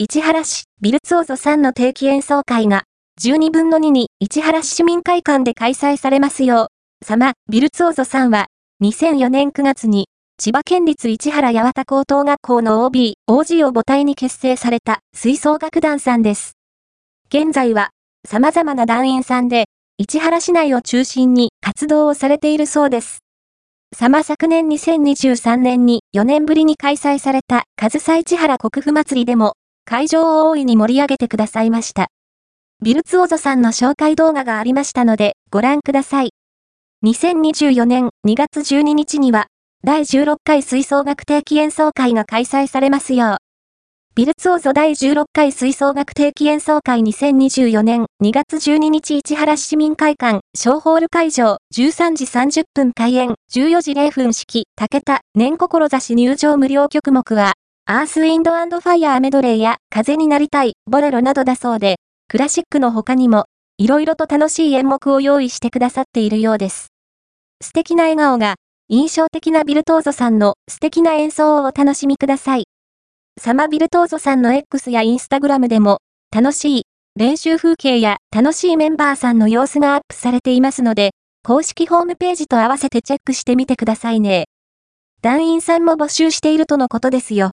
市原市ビルツオゾさんの定期演奏会が、12分の2に市原市市民会館で開催されますよう、様、ビルツオゾさんは、2004年9月に、千葉県立市原八幡高等学校の OB、OG を母体に結成された吹奏楽団さんです。現在は、様々な団員さんで、市原市内を中心に活動をされているそうです。様昨年2023年に4年ぶりに開催された上総市原国府祭りでも、会場を大いに盛り上げてくださいました。ビルツオゾさんの紹介動画がありましたので、ご覧ください。2024年2月12日には、第16回吹奏楽定期演奏会が開催されますよう。ビルツオゾ第16回吹奏楽定期演奏会2024年2月12日市原市民会館小ホール会場13時30分開演14時0分式竹田年志入場無料曲目はアースウィンドファイヤーメドレーや風になりたいボレロなどだそうでクラシックの他にも色々と楽しい演目を用意してくださっているようです。素敵な笑顔が印象的なビルトーゾさんの素敵な演奏をお楽しみください。サマビルトーゾさんの X やインスタグラムでも楽しい練習風景や楽しいメンバーさんの様子がアップされていますので、公式ホームページと合わせてチェックしてみてくださいね。団員さんも募集しているとのことですよ。